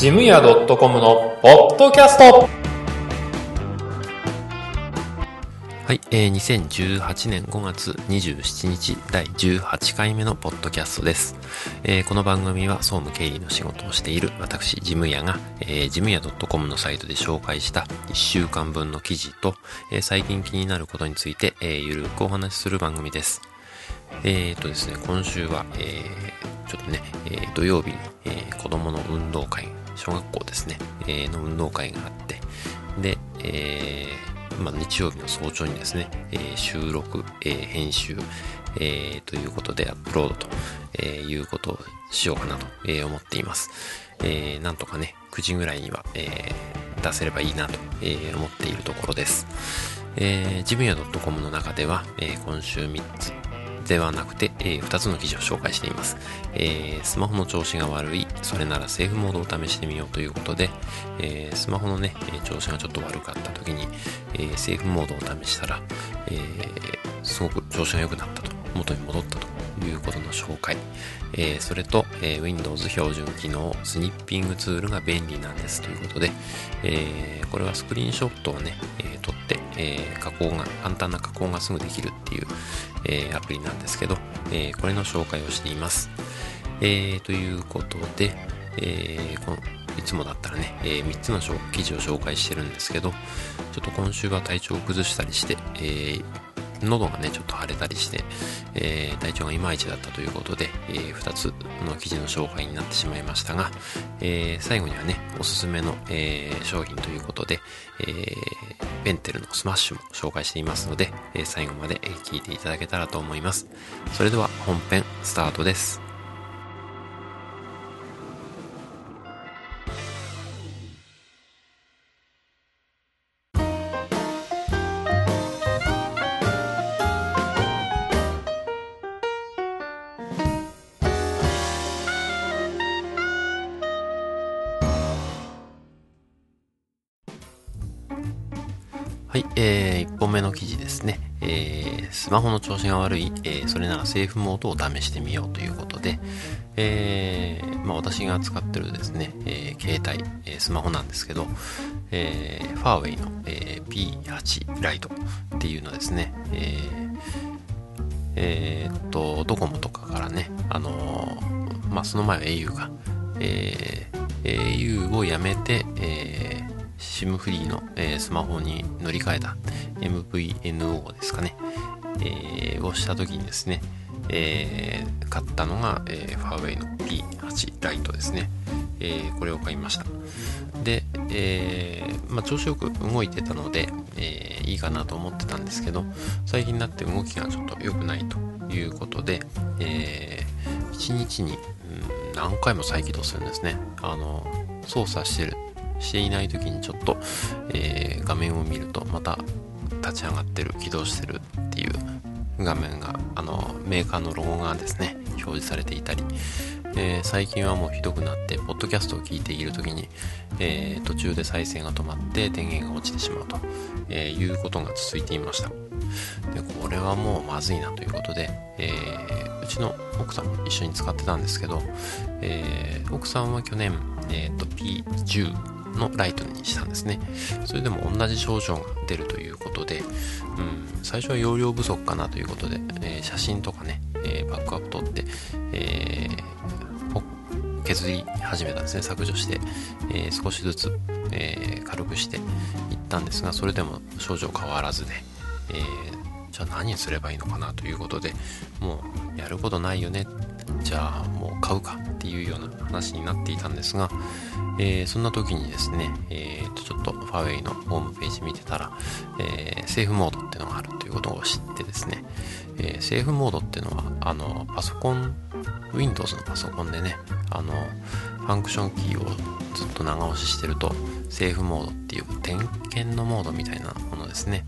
ジムヤ .com のポッドキャストはい、えー、2018年5月27日第18回目のポッドキャストです。えー、この番組は総務経理の仕事をしている私、ジムヤが、えー、ジムヤ .com のサイトで紹介した1週間分の記事と、えー、最近気になることについて、えー、ゆるくお話しする番組です。えー、とですね、今週は、えー、ちょっとね、えー、土曜日に、えー、子供の運動会小学校ですね、えー、の運動会があって、で、えー、まあ、日曜日の早朝にですね、えー、収録、えー、編集、えー、ということでアップロードと、え、いうことをしようかなと、え、思っています。え、なんとかね、9時ぐらいには、え、出せればいいなと、え、思っているところです。えー、ジムヤ .com の中では、え、今週3つ、ではなくて、えー、2つの記事を紹介しています、えー、スマホの調子が悪い、それならセーフモードを試してみようということで、えー、スマホのね、調子がちょっと悪かった時に、えー、セーフモードを試したら、え、すごく調子が良くなったと、元に戻ったと。いうことの紹介、えー、それと、えー、Windows 標準機能スニッピングツールが便利なんですということで、えー、これはスクリーンショットをね、え、撮って、え、加工が、簡単な加工がすぐできるっていう、え、アプリなんですけど、え、これの紹介をしています。えー、ということで、え、このいつもだったらね、えー、3つの記事を紹介してるんですけど、ちょっと今週は体調を崩したりして、えー、喉がね、ちょっと腫れたりして、えー、体調がいまいちだったということで、えー、2つの記事の紹介になってしまいましたが、えー、最後にはね、おすすめの、えー、商品ということで、えー、ぺんてるのスマッシュも紹介していますので、えー、最後まで聞いていただけたらと思います。それでは本編スタートです。スマホの調子が悪い、えー、それならセーフモードを試してみようということで、えー、まあ、私が使ってるですね、えー、携帯、え、スマホなんですけど、えー、ファーウェイの、えー、P8 ライトっていうのですね、えー、え、っと、ドコモとかからね、あの、まあ、その前は au が、えー、au をやめて、えー、SIM フリーの、えー、スマホに乗り換えた MVNO ですかね、えー、をした時にですね、えー、買ったのが、えー、ファーウェイの P8 ライトですね、え、これを買いました。で、えまあ、調子よく動いてたので、え、いいかなと思ってたんですけど最近になって動きがちょっと良くないということで、えー、1日に、うん、何回も再起動するんですね。あの操作してるしていない時にちょっと、え、画面を見るとまた立ち上がってる起動してるっていう画面があのメーカーのロゴがですね表示されていたり、えー、最近はもうひどくなってポッドキャストを聞いている時に、えー、途中で再生が止まって電源が落ちてしまうと、えー、いうことが続いていました。でこれはもうまずいなということで、えうちの奥さんも一緒に使ってたんですけど、え奥さんは去年、えーと、P10 のライトにしたんですね。それでも同じ症状が出るということで、うん、最初は容量不足かなということで、えー、写真とかね、えー、バックアップ取って、えー、削り始めたんですね、削除して、え少しずつ、え軽くしていったんですが、それでも症状変わらずで、えじゃあ何すればいいのかなということで、もうやることないよね、じゃあもう買うか。っていうような話になっていたんですが、えー、そんな時にですね、えー、とちょっとファーウェイのホームページ見てたら、えー、セーフモードっていうのがあるということを知ってですね、えー、セーフモードっていうのは、あの、パソコン、Windows のパソコンでね、あの、ファンクションキーをずっと長押ししてると、セーフモードっていう点検のモードみたいなものですね。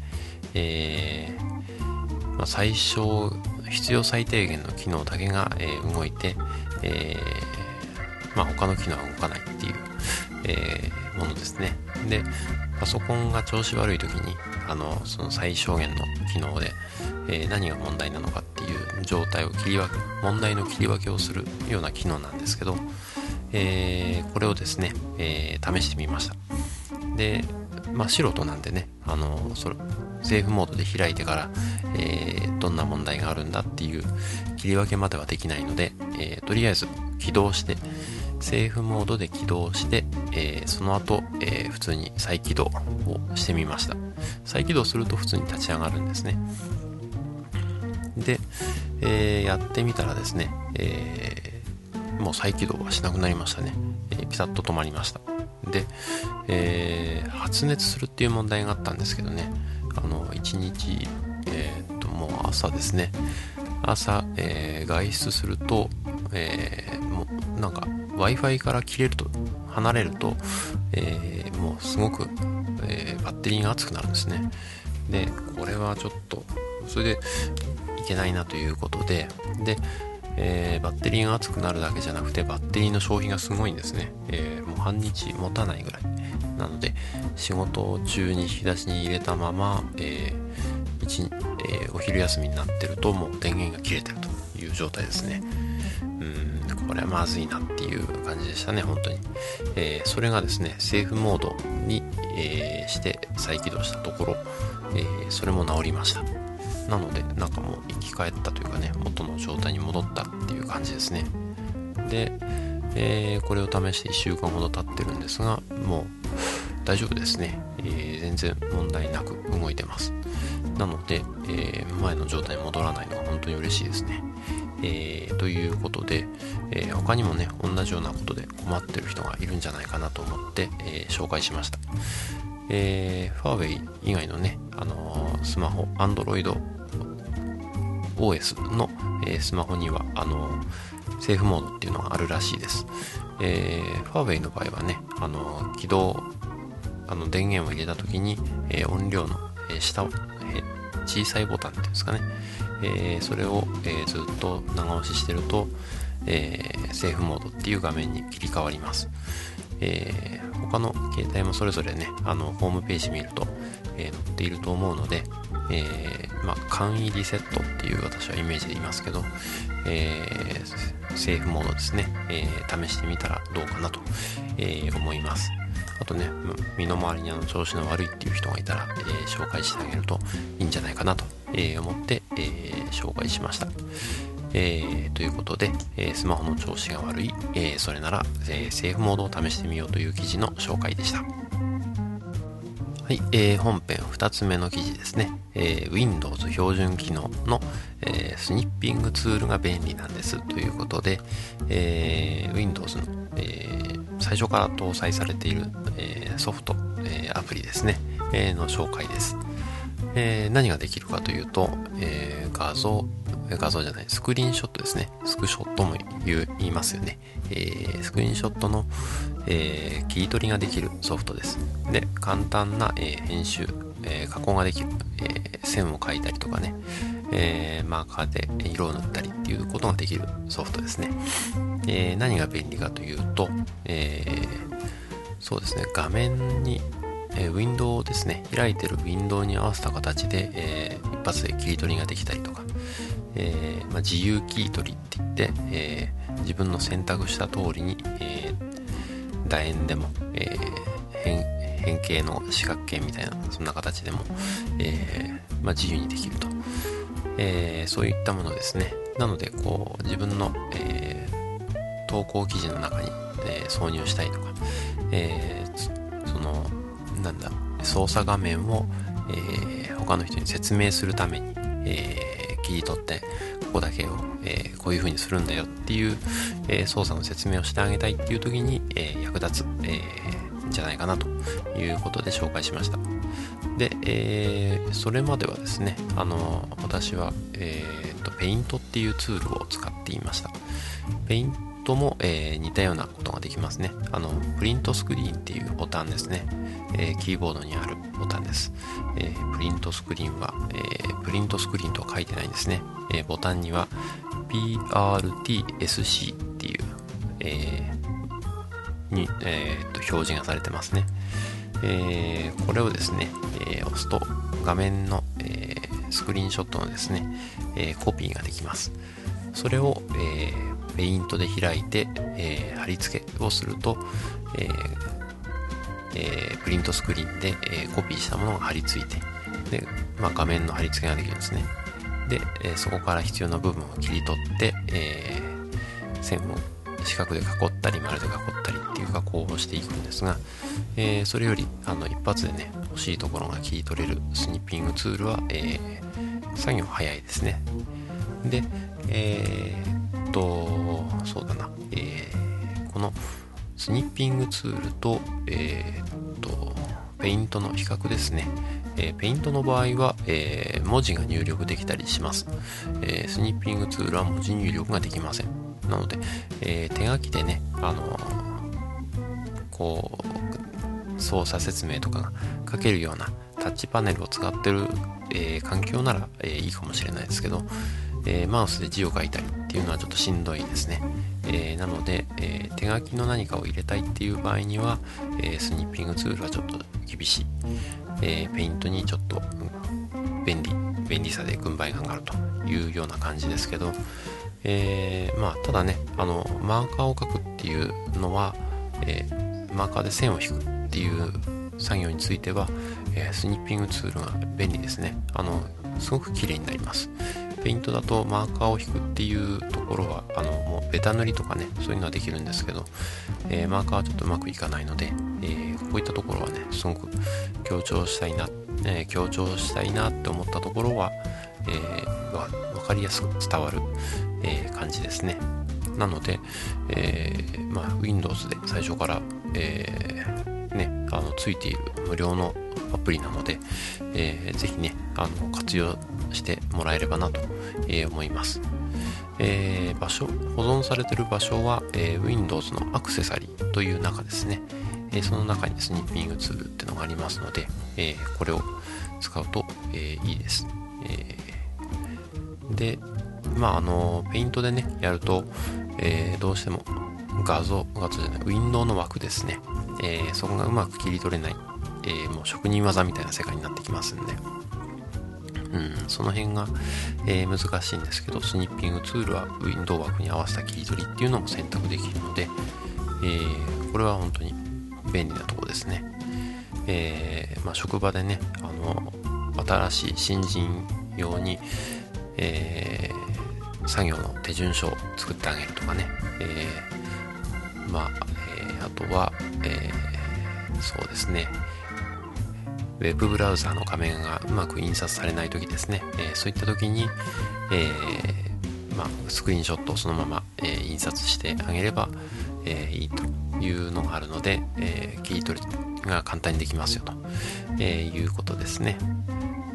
えー、まあ、最小、必要最低限の機能だけが、えー、動いて、えー、まあ、他の機能は動かないっていうえー、ものですね。で、パソコンが調子悪い時に、あの、その最小限の機能で、えー、何が問題なのかっていう状態を切り分け、問題の切り分けをするような機能なんですけど、え、これをですね、え、試してみました。で、まあ、素人なんでね、あのそれセーフモードで開いてから、えー、どんな問題があるんだっていう切り分けまではできないので、えー、とりあえず起動して、セーフモードで起動して、えー、その後、え普通に再起動をしてみました。再起動すると普通に立ち上がるんですね。で、えやってみたらですね、えもう再起動はしなくなりましたね。えピタッと止まりました。で、え発熱するっていう問題があったんですけどね、あの1日、えー、っともう朝ですね。朝、えー、外出すると、えー、もうなんか w i f i から切れると離れると、えー、もうすごく、えバッテリーが熱くなるんですね。でこれはちょっとそれでいけないなということでで、えバッテリーが熱くなるだけじゃなくてバッテリーの消費がすごいんですね、えもう半日持たないぐらい。なので仕事中に引き出しに入れたまま、えー一えー、お昼休みになってるともう電源が切れてるという状態ですね。うんこれはまずいなっていう感じでしたね本当に、えー、それがですねセーフモードに、えー、して再起動したところ、えそれも治りました。なのでなんかもう生き返ったというかね元の状態に戻ったっていう感じですね。で、えー、これを試して1週間ほど経ってるんですがもう大丈夫ですね、えー、全然問題なく動いてます。なので、えー、前の状態に戻らないのが本当に嬉しいですね。えー、ということで、え、他にもね同じようなことで困ってる人がいるんじゃないかなと思って、え、紹介しました、えファーウェイ以外のね、あのスマホ Android OS の、えスマホにはあのセーフモードっていうのがあるらしいです、えファーウェイの場合はね、あの起動あの電源を入れた時に、え音量の、え下を、え小さいボタンっていうんですかね、えそれを、えずっと長押ししてると、えセーフモードっていう画面に切り替わります。えー、他の携帯もそれぞれね、あの、ホームページ見ると、えー、載っていると思うので、えー、まあ、簡易リセットっていう私はイメージで言いますけど、えー、セーフモードですね、え、試してみたらどうかなと、え、思います。あとね、身の回りにあの調子の悪いっていう人がいたら、えー、紹介してあげるといいんじゃないかなと、えー、思って、えー、紹介しました。えー、ということで、えー、スマホの調子が悪い、えー、それなら、えセーフモードを試してみようという記事の紹介でした。はい、えー、本編2つ目の記事ですね。え Windows 標準機能の、えスニッピングツールが便利なんですということで、え Windows の、え最初から搭載されている、えソフト、えアプリですね、えの紹介です。え何ができるかというと、え画像、画像じゃない、スクリーンショットですね。スクショットも言いますよね。えー、スクリーンショットの、えー、切り取りができるソフトです。で、簡単な、えー、編集、え加工ができる、え線を描いたりとかね、えマーカーで色を塗ったりっていうことができるソフトですね。え何が便利かというと、えそうですね、画面にえー、ウィンドウですね、開いてるウィンドウに合わせた形で、えー、一発で切り取りができたりとか、えー、まあ、自由キー取りって言って、えー、自分の選択した通りに、えー、楕円でも、え変変形の四角形みたいなそんな形でも、えまあ、自由にできると、えそういったものですね。なのでこう自分の、え投稿記事の中に、え挿入したりとか、えそのなんだ操作画面を、え他の人に説明するために、え切り取ってここだけを、えー、こういう風にするんだよっていう、え、操作の説明をしてあげたいっていう時に、え、役立つ、えじゃないかなということで紹介しました。で、えそれまではですねあの私は、えーと、ペイントっていうツールを使っていました。ペイントも、え似たようなことができますねあのプリントスクリーンっていうボタンですねえー、キーボードにあるボタンです。えー、プリントスクリーンは、え、プリントスクリーンとは書いてないんですね。えボタンには PRTSC っていう、えに、えー、と表示がされてますね。えこれをですね、え押すと画面の、えスクリーンショットのですね、えコピーができます。それを、えーペイントで開いて、えー、貼り付けをすると、えーえー、プリントスクリーンで、えー、コピーしたものが貼り付いて、で、まあ、画面の貼り付けができるんですね。で、えー、そこから必要な部分を切り取って、えー、線を四角で囲ったり丸で囲ったりっていう加工をしていくんですが、えー、それよりあの一発でね欲しいところが切り取れるスニッピングツールは、えー、作業早いですねでえー、とそうだな、えー、このスニッピングツールとえー、っとペイントの比較ですね。えー、ペイントの場合は、えー、文字が入力できたりします、えー、スニッピングツールは文字入力ができません。なので、え手書きでね、あのこう操作説明とかが書けるようなタッチパネルを使ってる、え環境なら、えいいかもしれないですけど、えマウスで字を書いたりっていうのはちょっとしんどいですね。えー、なので、えー、手書きの何かを入れたいっていう場合には、えー、スニッピングツールはちょっと厳しい。えペイントにちょっと、便利、便利さで軍配が上がるというような感じですけど、えまあ、ただね、あの、マーカーを書くっていうのは、えマーカーで線を引くっていう作業については、えスニッピングツールが便利ですね。あの、すごく綺麗になります。ペイントだとマーカーを引くっていうところはあのもうベタ塗りとかねそういうのはできるんですけど、えー、マーカーはちょっとうまくいかないので、えー、こういったところはねすごく強調したいな、えー、強調したいなって思ったところは、えー、分かりやすく伝わる、え感じですね。なので、えまあ、Windows で最初から、えね、あのついている無料のアプリなので、えー、ぜひね、あの活用してもらえればなと、えー、思います。えー、場所、保存されている場所は、えー、Windows のアクセサリーという中ですね。えー、その中にスニッピングツールっていうのがありますので、えー、これを使うと、えー、いいです。えー、で、まあ、あの、ペイントでね、やると、えー、どうしても画像、画像じゃない、ウィンドウの枠ですね。えー、そこがうまく切り取れない、えー、もう職人技みたいな世界になってきますんで、うん、その辺が、えー、難しいんですけど、スニッピングツールはウィンドウ枠に合わせた切り取りっていうのも選択できるので、えー、これは本当に便利なとこですね。えー、まあ、職場でね、あの、新しい新人用に、えー、作業の手順書を作ってあげるとかね、えー、まあ、えー、あとは、えーそうですね、ウェブブラウザーの画面がうまく印刷されない時ですね、えー、そういった時に、え、まあ、スクリーンショットをそのまま、え、印刷してあげれば、えいいというのがあるので、え切り取りが簡単にできますよと、えいうことですね。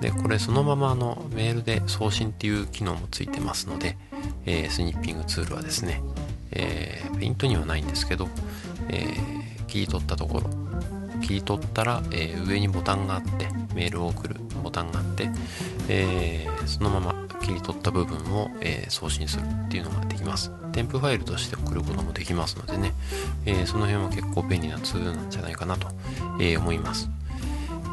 で、これそのままのメールで送信っていう機能もついてますので、えスニッピングツールはですね、えペイントにはないんですけど、え切り取ったところ切り取ったら、えー、上にボタンがあってメールを送るボタンがあって、えー、そのまま切り取った部分を、えー、送信するっていうのができます。添付ファイルとして送ることもできますのでね、えその辺は結構便利なツールなんじゃないかなと、え思います。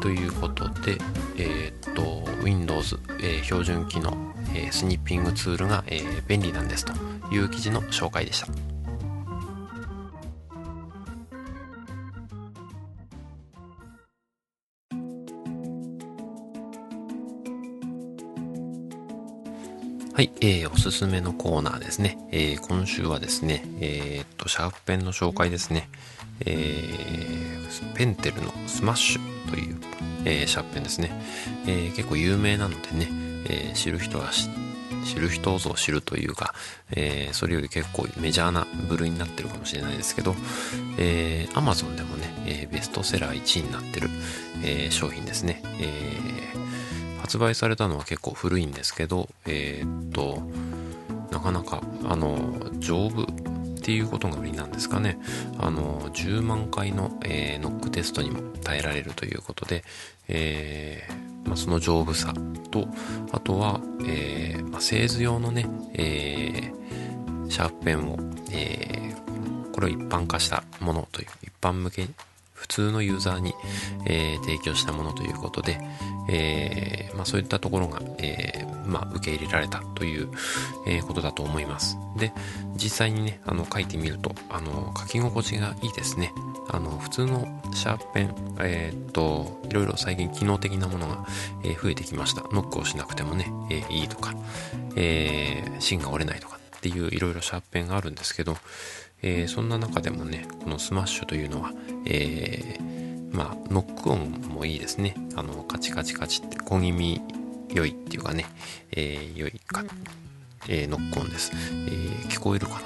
ということで、えっと Windows、え標準機能、えスニッピングツールが、え便利なんですと。いう記事の紹介でした。はい、えー、おすすめのコーナーですね。えー、今週はですね、えー、っと、シャープペンの紹介ですね。えー、ぺんてるのスマッシュという、えー、シャープペンですね。えー、結構有名なのでね、えー、知る人は知知る人ぞ知るというか、えー、それより結構メジャーな部類になってるかもしれないですけど、えー、Amazon でもね、えー、ベストセラー1位になってる、えー、商品ですね。えー発売されたのは結構古いんですけど、えー、っと、なかなか、あの、丈夫っていうことが売りなんですかね。あの、10万回の、えー、ノックテストにも耐えられるということで、えー、まあ、その丈夫さと、あとは、えー、まあ、製図用のね、えシャープペンを、えこれを一般化したものという、一般向け、普通のユーザーに、えー、提供したものということで、えー、まあ、そういったところが、えー、まあ、受け入れられたという、えことだと思います。で、実際にね、あの、書いてみると、あの、書き心地がいいですね。あの、普通のシャーペン、えー、っと、いろいろ最近機能的なものが、え増えてきました。ノックをしなくてもね、えいいとか、え芯が折れないとかっていういろいろシャーペンがあるんですけど、えそんな中でもね、このスマッシュというのは、えーまあ、ノック音もいいですね。あの、カチカチカチって小気味良いっていうかね、えー、良いか、えー、ノック音です。えー、聞こえるかな？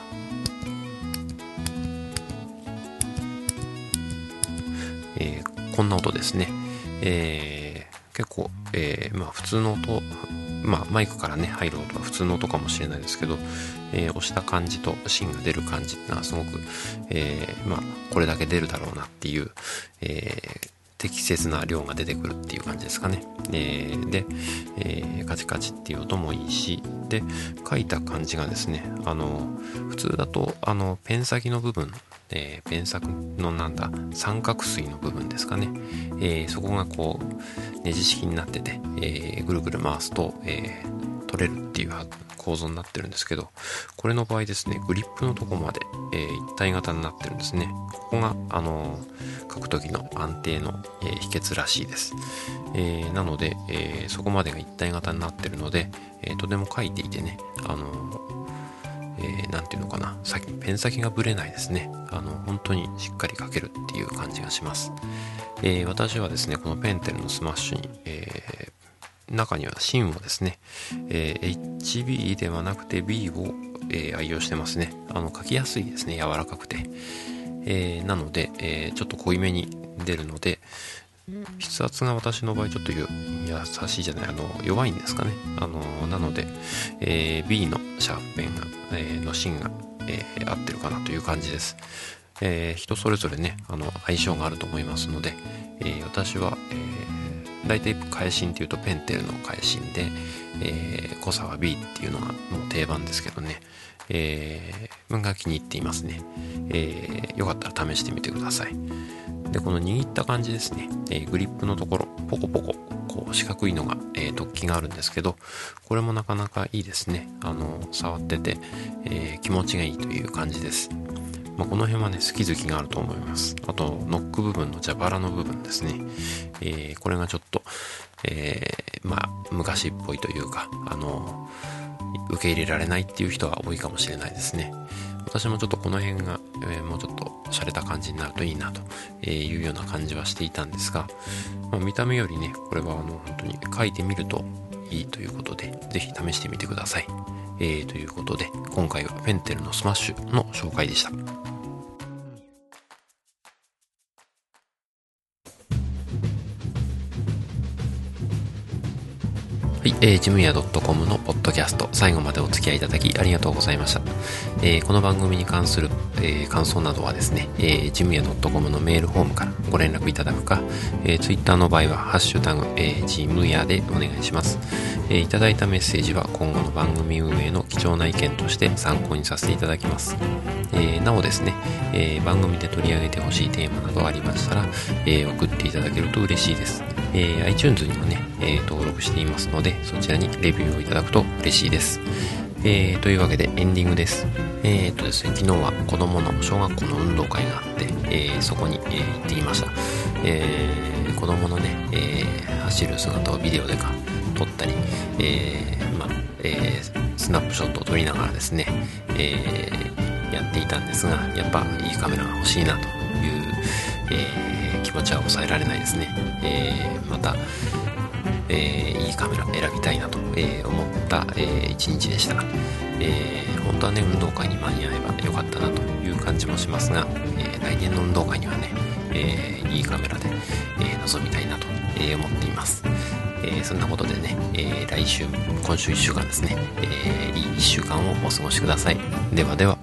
えー、こんな音ですね。えー、結構、えー、まあ普通の音まあ、マイクからね、入る音は普通の音かもしれないですけど、えー、押した感じと芯が出る感じってのはすごく、えー、まあ、これだけ出るだろうなっていう、えー、適切な量が出てくるっていう感じですかね。えー、で、えー、カチカチっていう音もいいし、で、書いた感じがですね、あの、普通だと、あの、ペン先の部分、えー、ペン先のなんだ、三角錐の部分ですかね。え、そこがこう、ネジ式になってて、え、ぐるぐる回すと、えー、取れるっていう構造になってるんですけど、これの場合ですね、グリップのとこまで、えー、一体型になってるんですね。ここが、あのー、書く時の安定の、えー、秘訣らしいです。えー、なので、えー、そこまでが一体型になってるので、えー、とても書いていてね、あのえー、ていうのかな、先、ペン先がぶれないですね。あの、本当にしっかり書けるっていう感じがします。えー、私はですね、このぺんてるのスマッシュに、え中には芯をですね、えー、HB ではなくて B を、えー、愛用してますね。あの、書きやすいですね。柔らかくて。えー、なので、えちょっと濃いめに出るので、筆圧が私の場合ちょっと優しいじゃない、あの、弱いんですかね。あの、なので、え B のシャーペンが、えの芯が、え合ってるかなという感じです。え人それぞれね、あの、相性があると思いますので、え私は、え大体返しっていうとペンテルの返しんで、えー、濃さは B っていうのがもう定番ですけどね、えー、文が気に入っていますね。えー、よかったら試してみてください。で、この握った感じですね、えー、グリップのところ、ポコポコ、こう四角いのが、えー、突起があるんですけど、これもなかなかいいですね。あの、触ってて、えー、気持ちがいいという感じです。まあ、この辺はね、好き好きがあると思います。あと、ノック部分の蛇腹の部分ですね。えー、これがちょっと、えー、まあ、昔っぽいというか、あの、受け入れられないっていう人は多いかもしれないですね。私もちょっとこの辺が、えー、もうちょっと洒落た感じになるといいなというような感じはしていたんですが、まあ、見た目よりね、これはあの本当に書いてみるといいということで、ぜひ試してみてください。えー、ということで、今回はペンテルのスマッシュの紹介でした。い、えー、ジムヤ .com のポッドキャスト、最後までお付き合いいただきありがとうございました。えー、この番組に関する、えー、感想などはですね、えー、ジムヤ .com のメールフォームからご連絡いただくか、えー、ツイッターの場合は、ハッシュタグ、えー、ジムヤでお願いします。えー、いただいたメッセージは今後の番組運営の貴重な意見として参考にさせていただきます。えー、なおですね、えー、番組で取り上げてほしいテーマなどありましたら、えー、送っていただけると嬉しいです。え、iTunes にもね、え、登録していますので、そちらにレビューをいただくと嬉しいです。えー、というわけでエンディングです。えー、とですね、昨日は子供の小学校の運動会があって、えー、そこに、えー、行っていました。えー、子供のね、えー、走る姿をビデオでか撮ったり、えー、ま、えー、スナップショットを撮りながらですね、えー、やっていたんですが、やっぱいいカメラが欲しいなという、えー、気持ちは抑えられないですね。えー、また、えー、いいカメラ選びたいなと、え、思った、えー、一日でした。えー、本当はね、運動会に間に合えばよかったなという感じもしますが、え、来年の運動会にはね、え、いいカメラで、え、臨みたいなと、え、思っています。えー、そんなことでね、えー、来週、今週1週間ですね、えー、いい1週間をお過ごしください。ではでは。